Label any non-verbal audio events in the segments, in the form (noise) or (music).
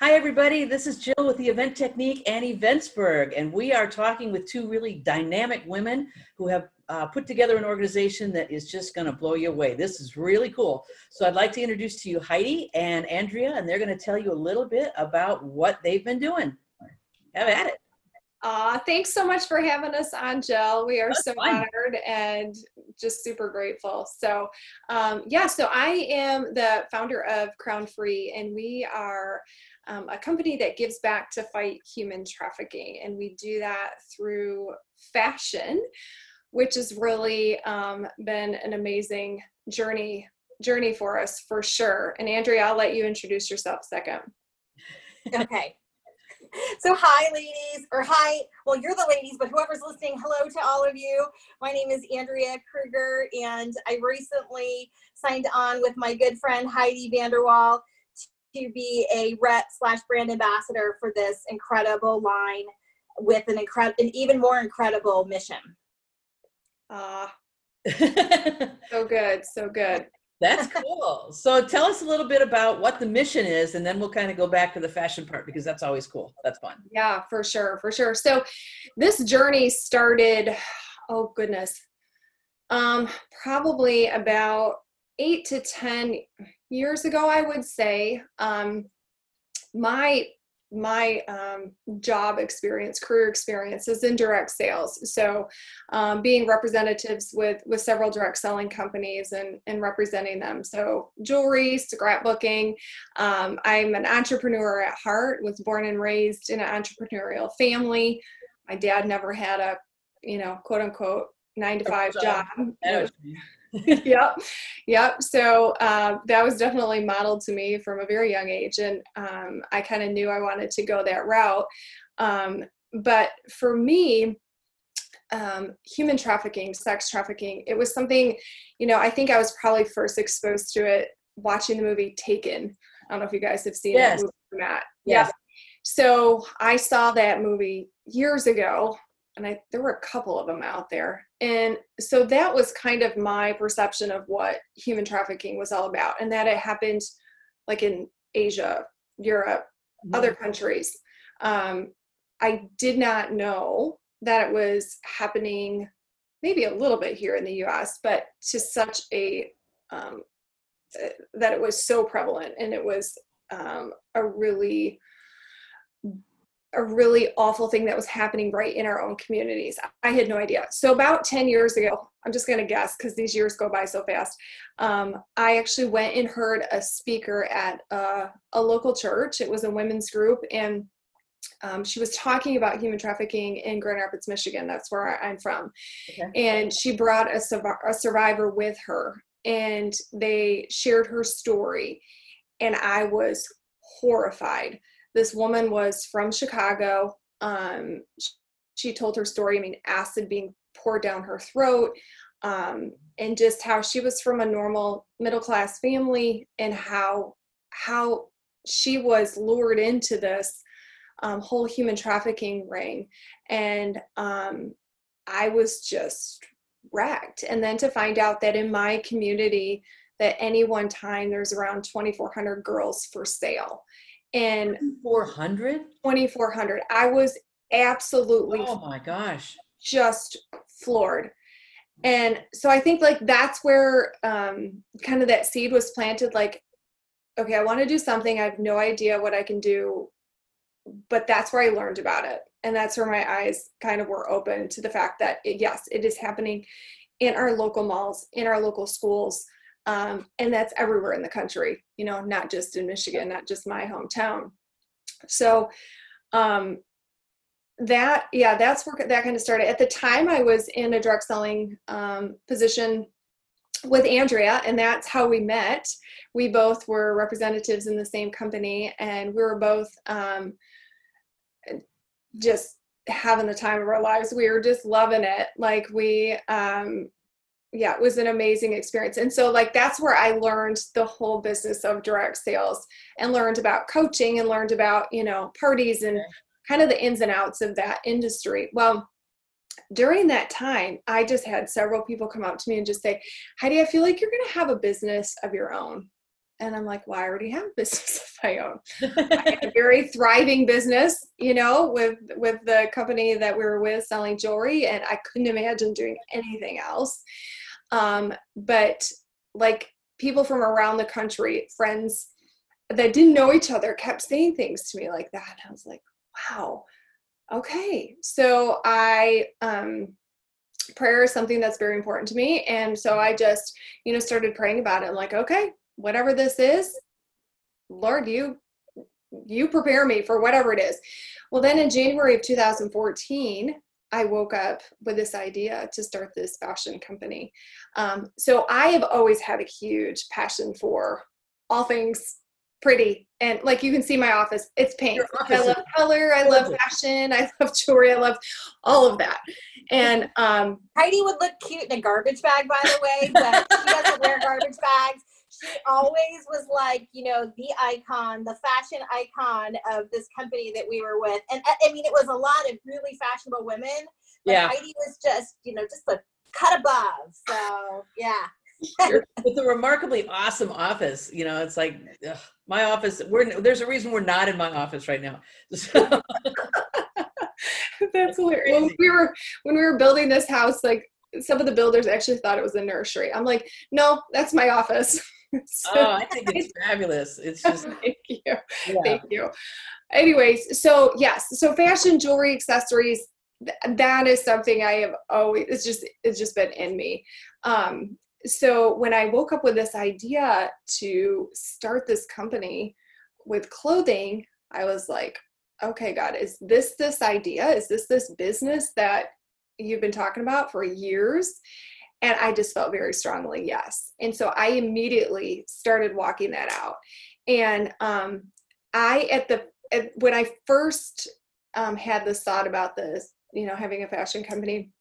Hi, everybody. This is Jill with the Event Technique and Eventsburg, and we are talking with two really dynamic women who have uh, put together an organization that is just going to blow you away. This is really cool. So, I'd like to introduce to you Heidi and Andrea, and they're going to tell you a little bit about what they've been doing. Have at it. Uh, thanks so much for having us on, Jill. We are That's so fun. honored and just super grateful. So, um, yeah, so I am the founder of Crowned Free, and we are um, a company that gives back to fight human trafficking. And we do that through fashion, which has really um, been an amazing journey journey for us for sure. And Andrea, I'll let you introduce yourself second. okay (laughs) so hi ladies or hi well you're the ladies but whoever's listening hello to all of you. My name is andrea Krueger and i recently signed on with my good friend heidi VanderWal to be a rep slash brand ambassador for this incredible line with an incredible an even more incredible mission. Ah (laughs) uh, so good so good that's cool. So tell us a little bit about what the mission is, and then we'll kind of go back to the fashion part because that's always cool. That's fun. Yeah, for sure, for sure. So this journey started, oh goodness, um, probably about eight to ten years ago, I would say. Um, my my um, job experience, career experience is in direct sales. So um, being representatives with, with several direct selling companies and, and representing them. So jewelry, scrapbooking. Um, I'm an entrepreneur at heart, was born and raised in an entrepreneurial family. My dad never had a, you know, quote unquote, nine to five job. (laughs) yep yep so uh, that was definitely modeled to me from a very young age and um, i kind of knew i wanted to go that route um, but for me um, human trafficking sex trafficking it was something you know i think i was probably first exposed to it watching the movie taken i don't know if you guys have seen yes. it Matt. yes. yeah so i saw that movie years ago and I, there were a couple of them out there. And so that was kind of my perception of what human trafficking was all about, and that it happened like in Asia, Europe, mm-hmm. other countries. Um, I did not know that it was happening, maybe a little bit here in the US, but to such a, um, that it was so prevalent and it was um, a really a really awful thing that was happening right in our own communities. I had no idea. So, about 10 years ago, I'm just going to guess because these years go by so fast. Um, I actually went and heard a speaker at uh, a local church. It was a women's group, and um, she was talking about human trafficking in Grand Rapids, Michigan. That's where I'm from. Okay. And she brought a, a survivor with her, and they shared her story. And I was horrified this woman was from Chicago. Um, she told her story. I mean, acid being poured down her throat, um, and just how she was from a normal middle class family, and how how she was lured into this um, whole human trafficking ring, and um, I was just wrecked. And then to find out that in my community, that any one time there's around 2,400 girls for sale and 400 2400 i was absolutely oh my gosh. just floored. And so i think like that's where um kind of that seed was planted like okay i want to do something. I have no idea what i can do. But that's where i learned about it. And that's where my eyes kind of were open to the fact that it, yes it is happening in our local malls in our local schools um, and that's everywhere in the country you know not just in michigan not just my hometown. So um, that yeah that's where that kind of started. At the time i was in a direct selling um, position with andrea and that's how we met. We both were representatives in the same company and we were both um, just having the time of our lives. We were just loving it. Like we um, yeah, it was an amazing experience. And so, like, that's where I learned the whole business of direct sales and learned about coaching and learned about, you know, parties and kind of the ins and outs of that industry. Well, during that time, I just had several people come up to me and just say, Heidi, I feel like you're going to have a business of your own. And I'm like, well, I already have a (laughs) business of my own. I had a (laughs) very thriving business, you know, with with the company that we were with selling jewelry, and I couldn't imagine doing anything else. Um, but like people from around the country, friends that didn't know each other, kept saying things to me like that. And I was like, wow, okay. So I um, prayer is something that's very important to me, and so I just you know started praying about it. I'm like, okay, whatever this is, Lord, you you prepare me for whatever it is. Well, then in January of 2014, I woke up with this idea to start this fashion company. Um, so I have always had a huge passion for all things pretty. And like you can see my office, it's pink. I love color, I love fashion, I (laughs) love jewelry, I love all of that. And um, Heidi would look cute in a garbage bag, by the way, but she doesn't wear garbage bags always was like, you know, the icon, the fashion icon of this company that we were with. And I mean, it was a lot of really fashionable women. But yeah. Heidi was just, you know, just a cut above. So, yeah. with (laughs) a remarkably awesome office, you know, it's like ugh, my office. We're there's a reason we're not in my office right now. (laughs) So. (laughs) That's hilarious. When we were when we were building this house, like some of the builders actually thought it was a nursery. I'm like, no, that's my office. (laughs) so, oh, I think it's (laughs) fabulous. It's just (laughs) thank you. Yeah. Thank you. Anyways, so yes, so fashion, jewelry, accessories, th- that is something I have always it's just it's just been in me. Um, so when I woke up with this idea to start this company with clothing, I was like, okay, God, is this this idea? Is this this business that you've been talking about for years? And I just felt very strongly yes. And so I immediately started walking that out. And um, I, at the, at, when I first um, had this thought about this, you know, having a fashion company,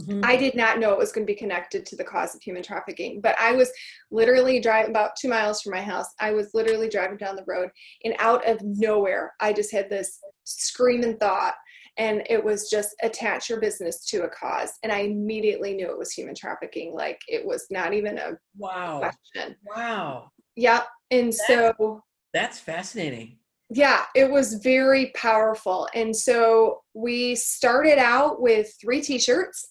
Mm-hmm. I did not know it was going to be connected to the cause of human trafficking, but I was literally driving about two miles from my house. I was literally driving down the road, and out of nowhere, I just had this screaming thought and it was just attach your business to a cause. And i immediately knew it was human trafficking like it was not even a wow. question. Wow. Yeah and that's, so that's fascinating. Yeah it was very powerful. And so we started out with three t-shirts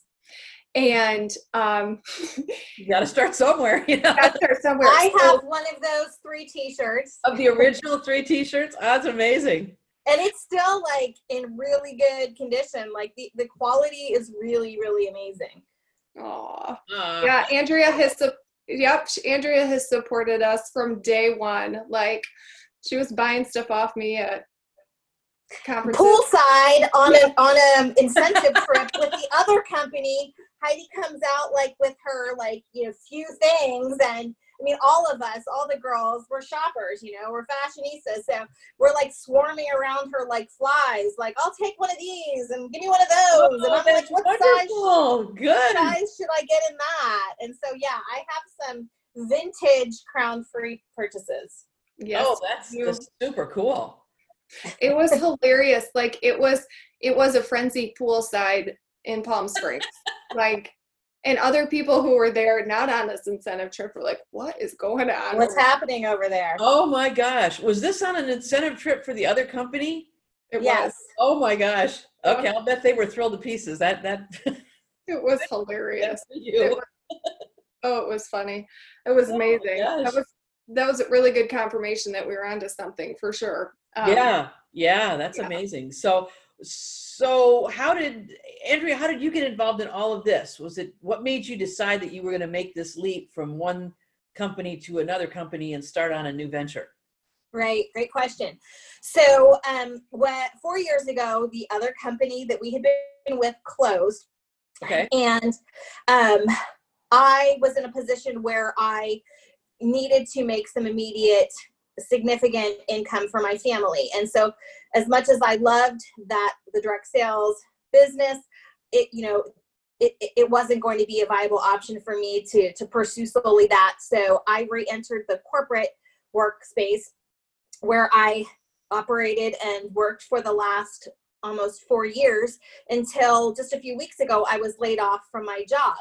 and um (laughs) you got to start somewhere you know? Start somewhere. I so, have one of those three t-shirts. Of the original three t-shirts? Oh, that's amazing and it's still like in really good condition. Like the, the quality is really, really amazing. Oh, yeah. Andrea has, su- yep. Andrea has supported us from day one. Like she was buying stuff off me at conferences. Poolside on an on an (laughs) incentive trip with the other company. Heidi comes out like with her like you know few things and I mean, all of us, all the girls, we're shoppers, you know, we're fashionistas. So we're like swarming around her like flies, like, I'll take one of these and give me one of those. Oh, and I'm like, what wonderful. size, Good. size should I get in that? And so, yeah, I have some vintage crowned free purchases. Yes. Oh, that's, that's super cool. It was hilarious. Like it was, it was a frenzy poolside in Palm Springs. like and other people who were there not on this incentive trip were like what is going on what's happening over there? Oh my gosh. Was this on an incentive trip for the other company? It yes. was. Oh my gosh. Okay i'll bet they were thrilled to pieces. That that. (laughs) It was hilarious. (laughs) It was, oh it was funny. It was oh amazing. That was that was a really good confirmation that we were onto something for sure. Um, yeah. Yeah that's yeah. amazing. So so how did andrea how did you get involved in all of this? Was it what made you decide that you were going to make this leap from one company to another company and start on a new venture? Right great question. So um what four years ago the other company that we had been with closed. Okay. And um i was in a position where i needed to make some immediate significant income for my family. And so as much as I loved that the direct sales business, it you know it, it wasn't going to be a viable option for me to to pursue solely that. So I re-entered the corporate workspace where I operated and worked for the last almost four years until just a few weeks ago I was laid off from my job.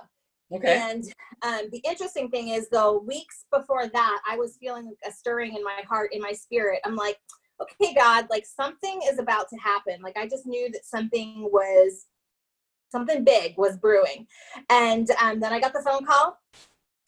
Okay. And um, the interesting thing is, though, weeks before that, I was feeling a stirring in my heart, in my spirit. I'm like, okay, God, like something is about to happen. Like I just knew that something was, something big was brewing. And um, then I got the phone call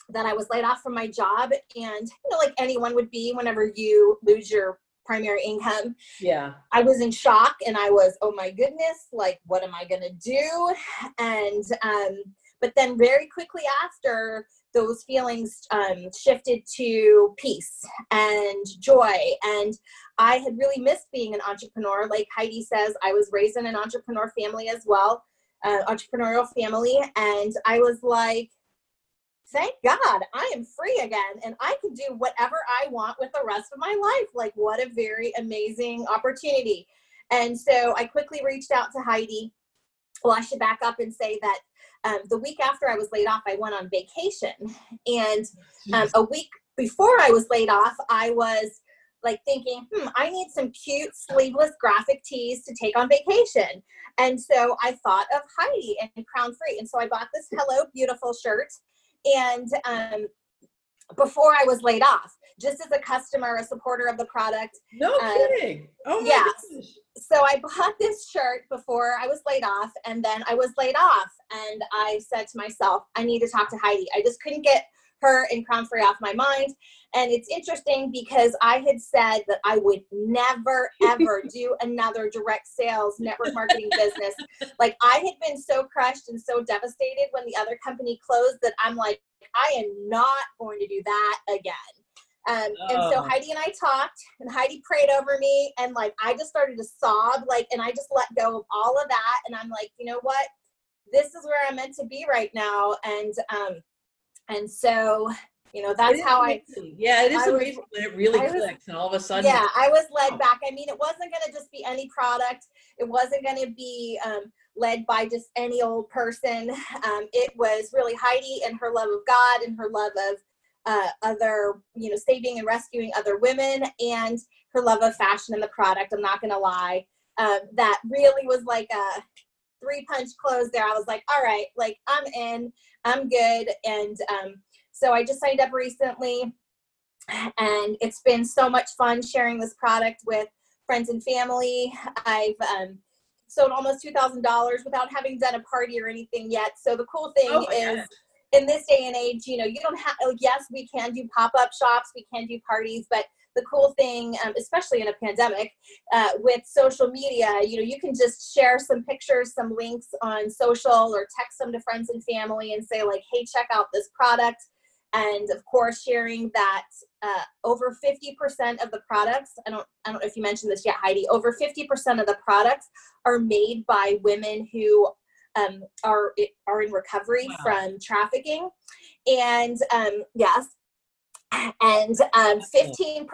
that I was laid off from my job. And, you know, like anyone would be whenever you lose your primary income, Yeah. I was in shock and I was, oh my goodness, like, what am I going to do? And, um, but then very quickly after, those feelings um, shifted to peace and joy. And I had really missed being an entrepreneur. Like Heidi says, I was raised in an entrepreneur family as well, uh, entrepreneurial family. And I was like, thank God I am free again and I can do whatever I want with the rest of my life. Like, what a very amazing opportunity. And so I quickly reached out to Heidi. Well, I should back up and say that um, the week after I was laid off, I went on vacation. And um, a week before I was laid off, I was like thinking, hmm, I need some cute sleeveless graphic tees to take on vacation. And so I thought of Heidi and Crowned Free. And so I bought this Hello Beautiful shirt. And um, before I was laid off, just as a customer, a supporter of the product. No uh, kidding. Oh my yeah. gosh. So I bought this shirt before I was laid off, and then I was laid off. And I said to myself, I need to talk to Heidi. I just couldn't get her and Crowned Free off my mind. And it's interesting because I had said that I would never, ever (laughs) do another direct sales network marketing business. Like I had been so crushed and so devastated when the other company closed that I'm like, I am not going to do that again. Um, and so Oh. Heidi and I talked, and Heidi prayed over me, and like I just started to sob, like, and I just let go of all of that, and I'm like, you know what, this is where I'm meant to be right now, and um, and so you know that's how I. Yeah, it is I was- amazing when it really was- clicks, and all of a sudden. yeah, I was Wow. led back. I mean, it wasn't going to just be any product. It wasn't going to be um, led by just any old person. Um, it was really Heidi and her love of God and her love of uh, other, you know, saving and rescuing other women and her love of fashion and the product. I'm not going to lie. Um, that really was like a three punch close there. I was like, all right, like I'm in, I'm good. And um, so I just signed up recently and it's been so much fun sharing this product with friends and family. I've um, sold almost two thousand dollars without having done a party or anything yet. So the cool thing Oh is, gosh. in this day and age, you know, you don't have. Yes, we can do pop up shops, we can do parties, but the cool thing, um, especially in a pandemic, uh, with social media, you know, you can just share some pictures, some links on social, or text them to friends and family and say like, "Hey, check out this product." and of course sharing that uh, over 50% of the products i don't i don't know if you mentioned this yet heidi over 50% of the products are made by women who um, are are in recovery Wow. from trafficking and um, yes and um, 15%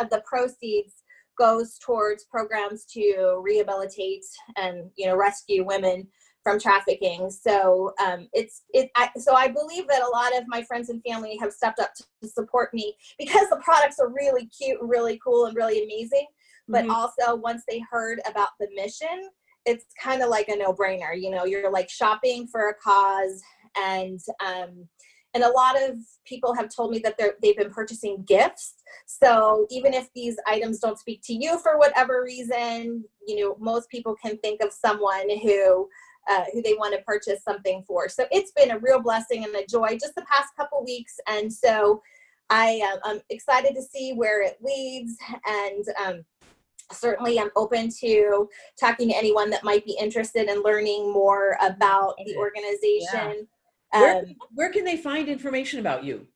of the proceeds goes towards programs to rehabilitate and you know rescue women from trafficking. So um, it's it. I, so I believe that a lot of my friends and family have stepped up to support me because the products are really cute and really cool and really amazing. But Mhm. also once they heard about the mission, it's kind of like a no-brainer. You know, you're like shopping for a cause, and um, and a lot of people have told me that they're they've been purchasing gifts. So even if these items don't speak to you for whatever reason, you know, most people can think of someone who uh, who they want to purchase something for. So it's been a real blessing and a joy just the past couple weeks. And so I uh, I'm excited to see where it leads. And um, certainly I'm open to talking to anyone that might be interested in learning more about the organization. Where, Um, where can they find information about you?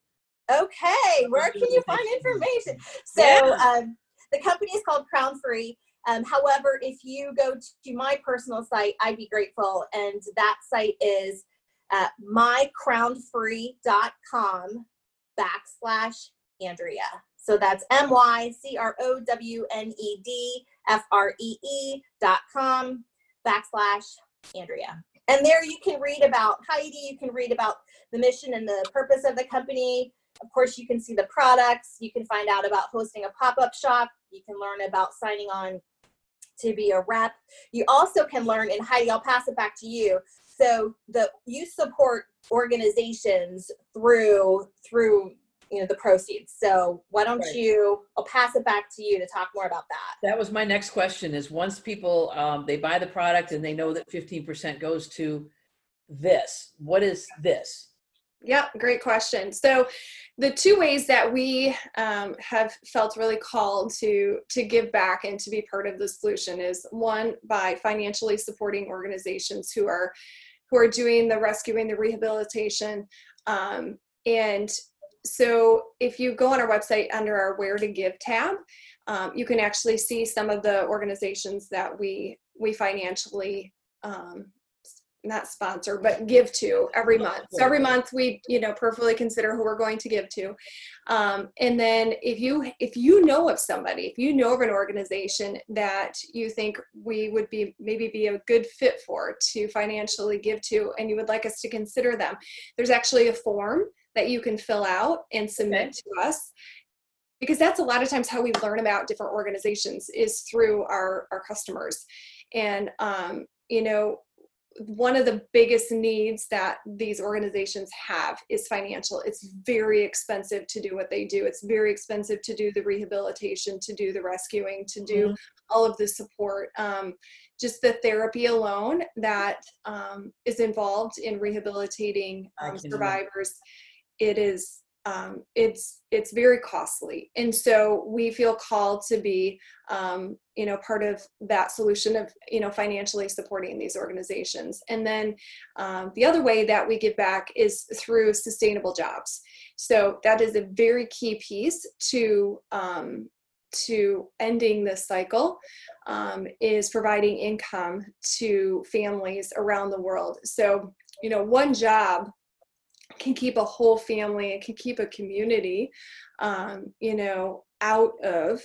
okay, where can you find information? So Yeah. um, the company is called Crowned Free. Um, however, if you go to my personal site, I'd be grateful. And that site is uh, mycrownedfree.com backslash Andrea. So that's M Y C R O W N E D F R E E dot com backslash Andrea. And there you can read about Heidi, you can read about the mission and the purpose of the company. Of course, you can see the products, you can find out about hosting a pop up shop, you can learn about signing on to be a rep. You also can learn, and Heidi, I'll pass it back to you. so the you support organizations through through you know the proceeds. So why don't Right. you? I'll pass it back to you to talk more about that. That was my next question is once people, um, they buy the product and they know that 15% goes to this, what is this? Yep, great question. So, the two ways that we um, have felt really called to to give back and to be part of the solution is one by financially supporting organizations who are who are doing the rescuing, the rehabilitation, um, and so if you go on our website under our Where to Give tab, um, you can actually see some of the organizations that we we financially um, not sponsor but give to every month. So every month we you know perfectly consider who we're going to give to. Um, and then if you if you know of somebody if you know of an organization that you think we would be maybe be a good fit for to financially give to and you would like us to consider them there's actually a form that you can fill out and submit Okay. to us because that's a lot of times how we learn about different organizations is through our our customers and um, you know one of the biggest needs that these organizations have is financial. It's very expensive to do what they do. It's very expensive to do the rehabilitation, to do the rescuing, to do Mhm. all of the support. Um, just the therapy alone that um, is involved in rehabilitating um, survivors, it is um, it's it's very costly, and so we feel called to be um, you know part of that solution of you know financially supporting these organizations. And then um, the other way that we give back is through sustainable jobs. So that is a very key piece to um, to ending this cycle um, is providing income to families around the world. So you know one job can keep a whole family and can keep a community um, you know out of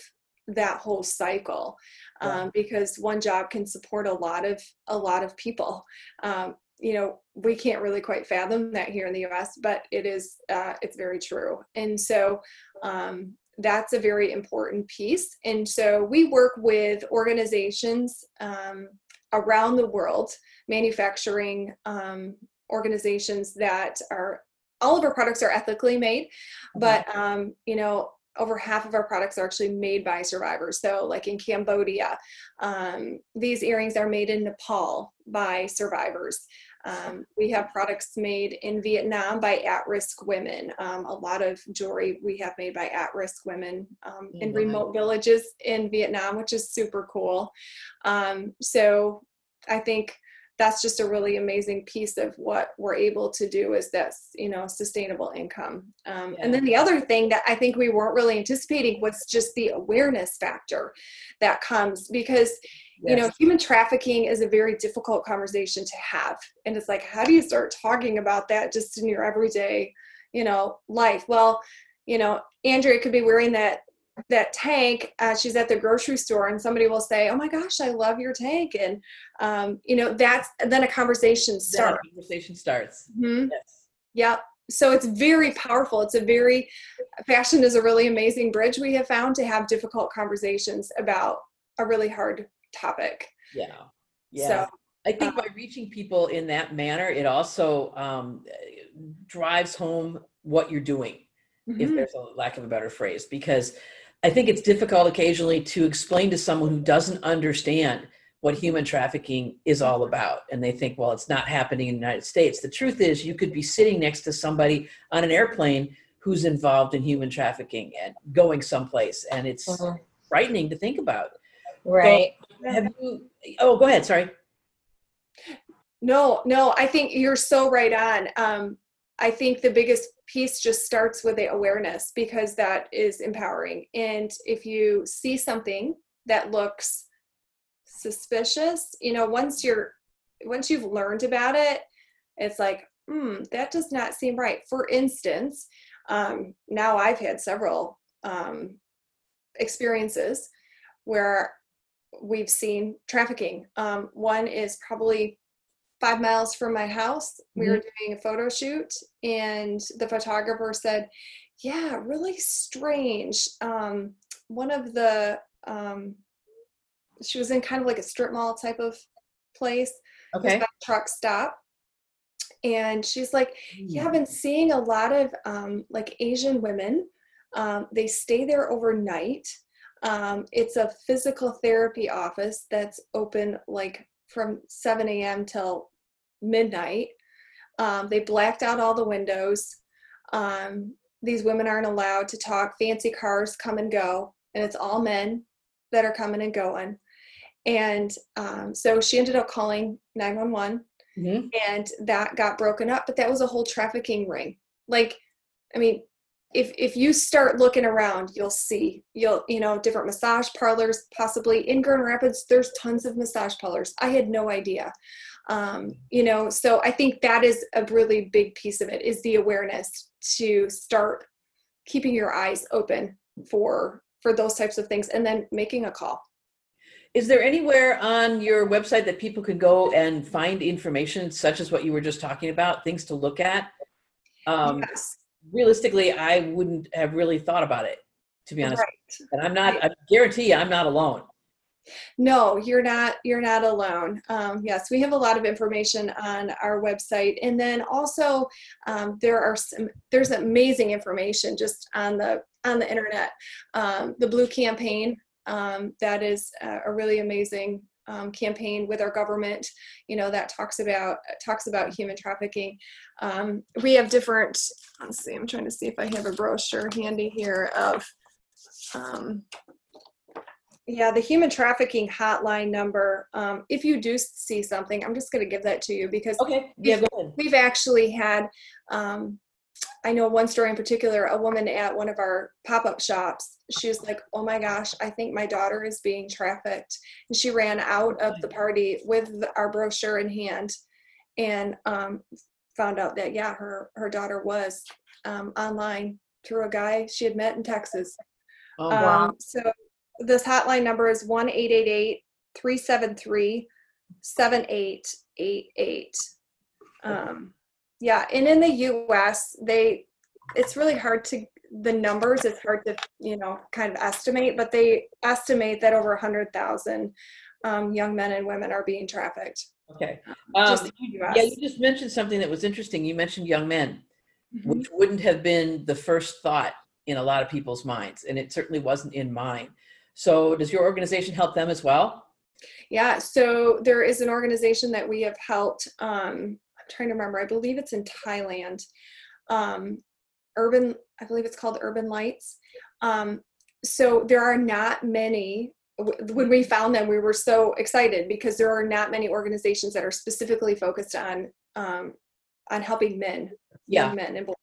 that whole cycle Yeah. um, because one job can support a lot of a lot of people. Um, you know we can't really quite fathom that here in the us but it is uh, it's very true. And so um, that's a very important piece. And so we work with organizations um, around the world manufacturing um, organizations that are all of our products are ethically made but um, you know over half of our products are actually made by survivors. So like in cambodia um, these earrings are made in nepal by survivors. Um, we have products made in vietnam by at-risk women. Um, a lot of jewelry we have made by at-risk women um, in Mhm. remote villages in vietnam which is super cool. Um, so i think that's just a really amazing piece of what we're able to do is this you know sustainable income. Um, Yeah. and then the other thing that i think we weren't really anticipating was just the awareness factor that comes because you know human trafficking is a very difficult conversation to have. And it's like how do you start talking about that just in your everyday you know life? Well you know andrea could be wearing that that tank uh, she's at the grocery store and somebody will say oh my gosh i love your tank and um, you know that's then a conversation Then starts Conversation starts. Mhm. Yes. yeah so it's very powerful it's a very fashion is a really amazing bridge we have found to have difficult conversations about a really hard topic Yeah. Yeah. so I think uh, by reaching people in that manner, it also um, drives home what you're doing, if mhm. there's a lack of a better phrase, because I think it's difficult occasionally to explain to someone who doesn't understand what human trafficking is all about. And they think, well, it's not happening in the United States. The truth is, you could be sitting next to somebody on an airplane who's involved in human trafficking and going someplace. And it's Mhm. frightening to think about. Right. Have you, oh, go ahead. Sorry. No, no, I think you're so right on. Um, I think the biggest piece just starts with the awareness because that is empowering. And if you see something that looks suspicious, you know, once you're once you've learned about it, it's like, hmm, that does not seem right. For instance, um, now I've had several um, experiences where we've seen trafficking. Um, one is probably five miles from my house. We were doing a photo shoot, and the photographer said, Yeah, really strange. Um, one of the, um, she was in kind of like a strip mall type of place. Okay. Truck stop and she's like, "Yeah, I've been seeing a lot of um, like Asian women. Um, they stay there overnight. Um, it's a physical therapy office that's open like from 7 a.m. till midnight. Um, they blacked out all the windows. Um, these women aren't allowed to talk. Fancy cars come and go, and it's all men that are coming and going. And um, so she ended up calling 911 Mhm. and that got broken up but that was a whole trafficking ring like i mean if if you start looking around you'll see you'll you know different massage parlors possibly in grand rapids there's tons of massage parlors. I had no idea. Um, you know so i think that is a really big piece of it is the awareness to start keeping your eyes open for for those types of things and then making a call. Is there anywhere on your website that people could go and find information such as what you were just talking about, things to look at? Um, yes realistically, I wouldn't have really thought about it, to be honest. right And I'm not, I guarantee you, I'm not alone. No, you're not. You're not alone. Um, yes, we have a lot of information on our website, and then also um, there are some. There's amazing information just on the on the internet. Um, the Blue Campaign um, that is a, a really amazing um, campaign with our government. You know that talks about talks about human trafficking. Um, we have different. Let's see. I'm trying to see if I have a brochure handy here of. Um, yeah, the human trafficking hotline number. Um, if you do see something, I'm just going to give that to you because Okay, yeah, go ahead. we've actually had. Um, I know one story in particular. A woman at one of our pop-up shops. She was like, "Oh my gosh, I think my daughter is being trafficked," and she ran out of the party with our brochure in hand, and um, found out that yeah, her her daughter was um, online through a guy she had met in Texas. Oh, wow. Um, so this hotline number is 1 373 7888. Um, yeah, and in the US, they it's really hard to the numbers it's hard to you know kind of estimate but they estimate that over 100000 um, young men and women are being trafficked Okay. Um, yeah, you just mentioned something that was interesting. You mentioned young men, Mhm. which wouldn't have been the first thought in a lot of people's minds, and it certainly wasn't in mine. So, does your organization help them as well? Yeah, so there is an organization that we have helped. Um, I'm trying to remember. I believe it's in Thailand. Um, Urban, I believe it's called Urban Lights. Um, so there are not many. When we found them, we were so excited because there are not many organizations that are specifically focused on um, on helping men, Yeah. young men and boys.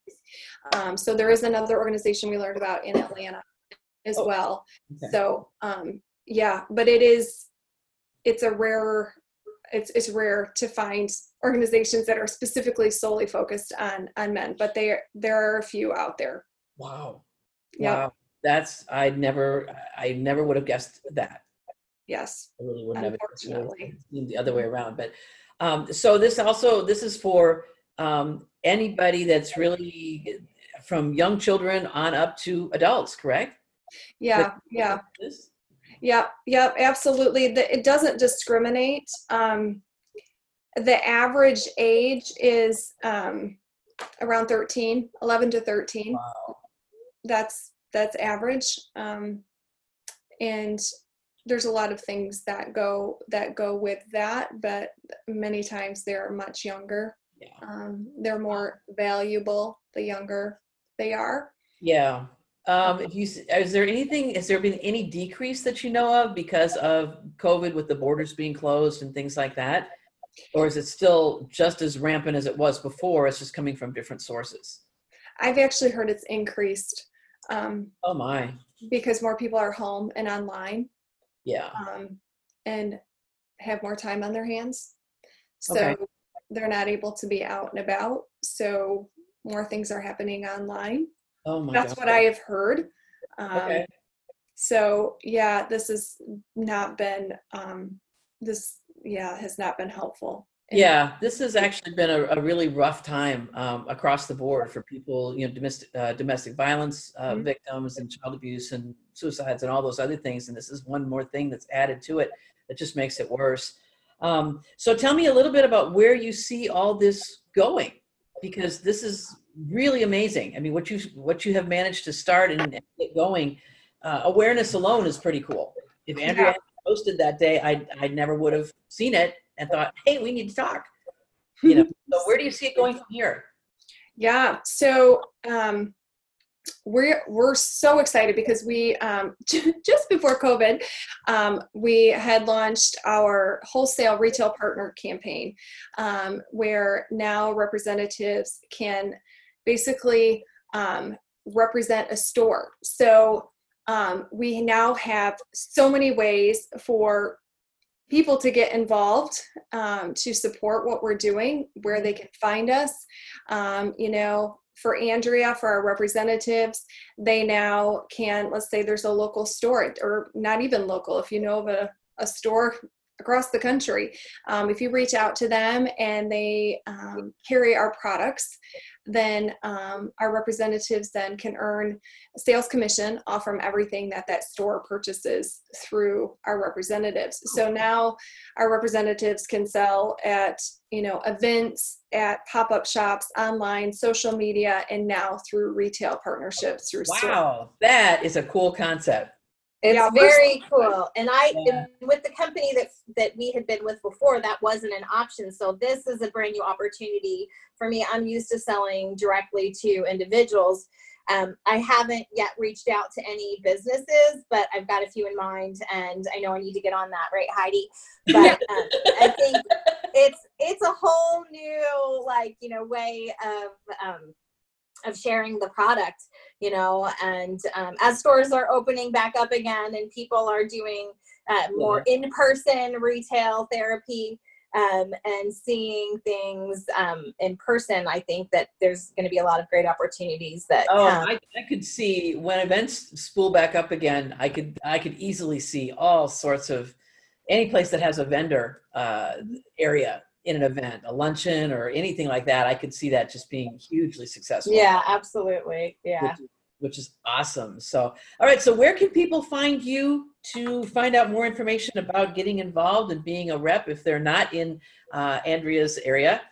Um, so there is another organization we learned about in Atlanta as Oh, well. okay. So um, yeah, but it is it's a rare it's it's rare to find organizations that are specifically solely focused on on men, but there there are a few out there. Wow. Yeah. Wow. That's I never I never would have guessed that. Yes. I really wouldn't have. Unfortunately. It's the other way around. But um, so this also this is for um, anybody that's really from young children on up to adults, correct? Yeah. Yeah. This? Yeah, yeah, absolutely. The, it doesn't discriminate. Um, the average age is um, around 13, 11 to 13. Wow. That's that's average. Um, and there's a lot of things that go that go with that, but many times they're much younger. Yeah. Um, they're more valuable the younger they are. Yeah. Um, if you, is there anything, has there been any decrease that you know of because of COVID with the borders being closed and things like that? Or is it still just as rampant as it was before? It's just coming from different sources. I've actually heard it's increased um, Oh my. because more people are home and online. Yeah. um, and have more time on their hands. So Okay. they're not able to be out and about. So more things are happening online. Oh my. That's God. what I have heard. Um, Okay. So yeah, this has not been um, this yeah has not been helpful. And- Yeah, this has actually been a, a really rough time um, across the board for people, you know, domestic uh, domestic violence uh, Mhm. victims and child abuse and suicides and all those other things. And this is one more thing that's added to it that just makes it worse. Um, so tell me a little bit about where you see all this going, because this is really amazing. I mean, what you what you have managed to start and get going, uh, awareness alone is pretty cool. If Andrea Yeah. Posted that day, I I never would have seen it and thought, hey, we need to talk. You know, (laughs) so where do you see it going from here? Yeah. So um, we're we're so excited because we um, (laughs) just before COVID, um, we had launched our wholesale retail partner campaign, um, where now representatives can basically um, represent a store. So um, we now have so many ways for people to get involved um, to support what we're doing where they can find us. Um, you know for andrea for our representatives they now can let's say there's a local store or not even local if you know of a, a store across the country. Um, if you reach out to them and they um, carry our products then um, our representatives then can earn sales commission off from everything that that store purchases through our representatives. So now our representatives can sell at you know events at pop-up shops online social media and now through retail partnerships through store- Wow, that is a cool concept. It's Yeah, very cool. And I, Yeah. with the company that that we had been with before, that wasn't an option. So this is a brand new opportunity for me. I'm used to selling directly to individuals. Um, I haven't yet reached out to any businesses, but I've got a few in mind, and I know I need to get on that, right, Heidi? But um, I think it's it's a whole new like you know way of um, of sharing the product you know and um, as stores are opening back up again and people are doing uh, more in-person retail therapy um, and seeing things um, in person i think that there's going to be a lot of great opportunities that Oh. I, I could see when events spool back up again. I could I could easily see all sorts of any place that has a vendor uh, area in an event, a luncheon or anything like that. I could see that just being hugely successful. yeah absolutely yeah which, is- which is awesome. So, all right. So, where can people find you to find out more information about getting involved and being a rep if they're not in uh, Andrea's area?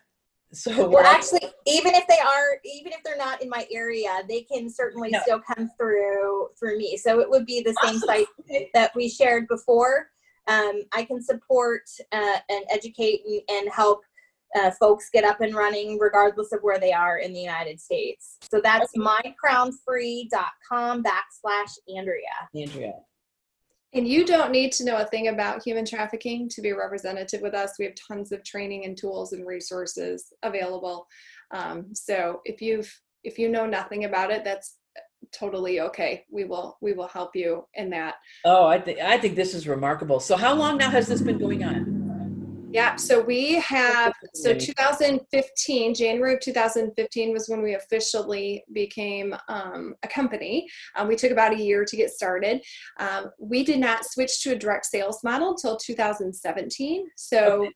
So, well actually even if they are even if they're not in my area they can certainly Yeah. still come through through me so it would be the same site that we shared before um, i can support uh, and educate and, and help uh, folks get up and running regardless of where they are in the united states so that's mycrownedfree.com backslash andrea Andrea. And you don't need to know a thing about human trafficking to be a representative with us. We have tons of training and tools and resources available. Um, so if you've if you know nothing about it, that's totally okay. We will we will help you in that. Oh, I think I think this is remarkable. So, how long now has this been going on? Yeah. So we have so 2015 January of 2015 was when we officially became um, a company. Um, we took about a year to get started. Um, we did not switch to a direct sales model until 2017. So. Okay.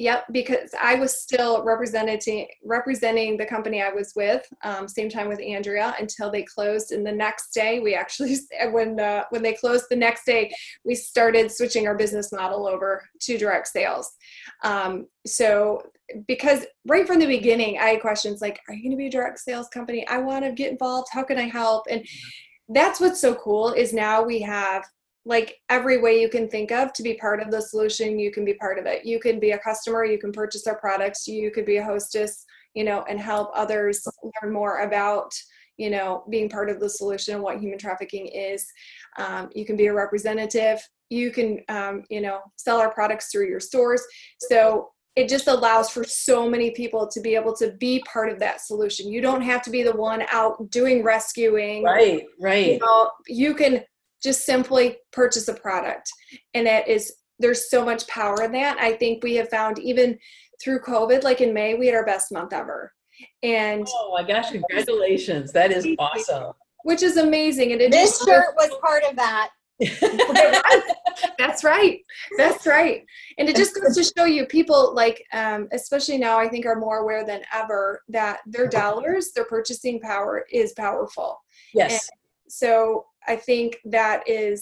Yep, because I was still representing representing the company I was with, um, same time with Andrea until they closed. And the next day, we actually (laughs) when uh, when they closed the next day, we started switching our business model over to direct sales. Um, so because right from the beginning, I had questions like, "Are you going to be a direct sales company? I want to get involved. How can I help?" And that's what's so cool is now we have like every way you can think of to be part of the solution you can be part of it. You can be a customer you can purchase our products you could be a hostess you know and help others learn more about you know being part of the solution and what human trafficking is. Um, you can be a representative. You can um, you know sell our products through your stores. So it just allows for so many people to be able to be part of that solution. You don't have to be the one out doing rescuing. Right, you right. know, you can just simply purchase a product. And that is, there's so much power in that. I think we have found even through COVID, like in May, we had our best month ever. And Oh my gosh! Congratulations. That is awesome. which is amazing. And it this just shirt was part of that (laughs) that's right. That's right. And it just goes to show you people like, um, especially now, I think are more aware than ever that their dollars, their purchasing power is powerful. yes. so i think that is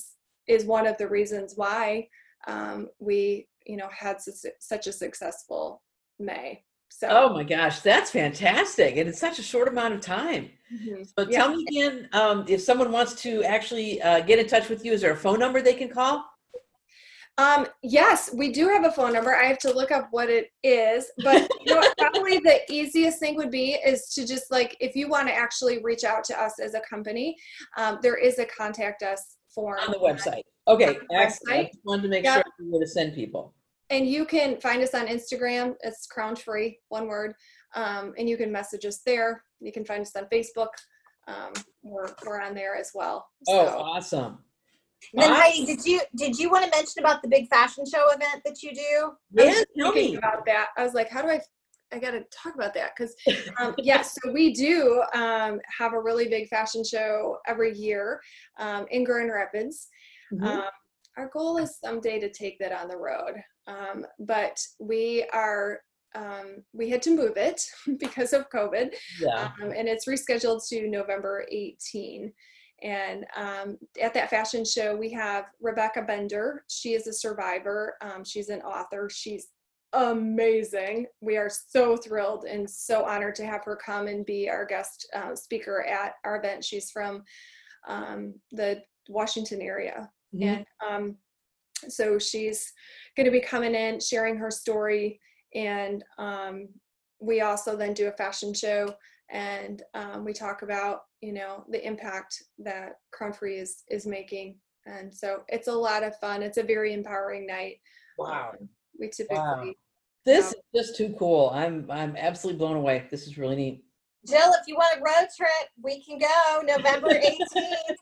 is one of the reasons why um, we you know had su- such a successful May. So Oh my gosh, that's fantastic. And it's such a short amount of time. mhm. But Yeah. tell me again, um, if someone wants to actually uh, get in touch with you, is there a phone number they can call? Um, yes, we do have a phone number. I have to look up what it is, but you know, (laughs) probably the easiest thing would be is to just like if you want to actually reach out to us as a company, um, there is a contact us form On the website. Okay, the excellent. I website. just wanted to make Yeah. sure where to send people. and you can find us on Instagram. It's crowned free, one word. Um, and you can message us there. You can find us on Facebook. Um, we're, we're on there as well. Oh, So, awesome. And then Heidi, did you did you want to mention about the big fashion show event that you do? Yeah, tell me. about that. I was like, how do I? I got to talk about that because, (laughs) um, yes, so we do um, have a really big fashion show every year um, in Grand Rapids. Mhm. Um, our goal is someday to take that on the road, um, but we are. Um, we had to move it (laughs) because of COVID, Yeah. um, and it's rescheduled to November 18. And um, at that fashion show, we have Rebecca Bender. She is a survivor. Um, she's an author. She's amazing. We are so thrilled and so honored to have her come and be our guest uh, speaker at our event. She's from um, the Washington area. Mhm. And um, so she's going to be coming in, sharing her story. And um, we also then do a fashion show and um, we talk about, you know, the impact that Crowned Free is, is making. And so it's a lot of fun. It's a very empowering night. Wow. Um, we typically, Wow. This is just too cool. I'm I'm absolutely blown away. This is really neat. Jill, if you want a road trip, we can go November (laughs) 18th.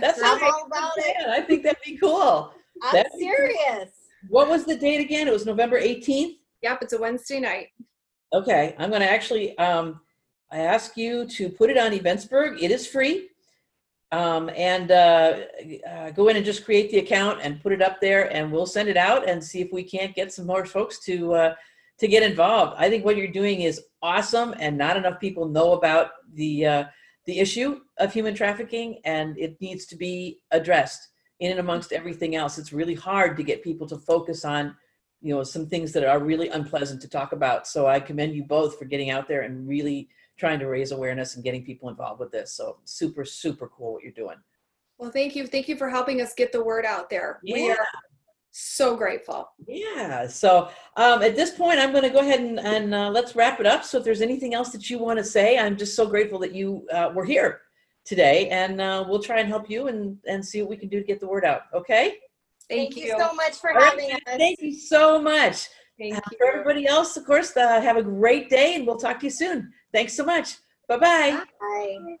That I'm sounds all about it. I think that'd be cool. I'm That'd be cool. serious. What was the date again? It was November 18th. yep, it's a Wednesday night. Okay, I'm going to actually um, I ask you to put it on Eventsburg. It is free, um, and uh, uh, go in and just create the account and put it up there, and we'll send it out and see if we can't get some more folks to uh, to get involved. I think what you're doing is awesome, and not enough people know about the uh, the issue of human trafficking, and it needs to be addressed in and amongst everything else. It's really hard to get people to focus on you know some things that are really unpleasant to talk about so i commend you both for getting out there and really trying to raise awareness and getting people involved with this. So super super cool what you're doing. Well, thank you. Thank you for helping us get the word out there. We are so grateful. yeah. So um, at this point i'm going to go ahead and, and uh, let's wrap it up. So if there's anything else that you want to say i'm just so grateful that you uh, were here today. And uh, we'll try and help you and and see what we can do to get the word out. Okay? Thank, Thank you. so much for All right, having us. thank you so much Thank Uh, you. for everybody else of course uh, have a great day and we'll talk to you soon thanks so much bye bye Bye.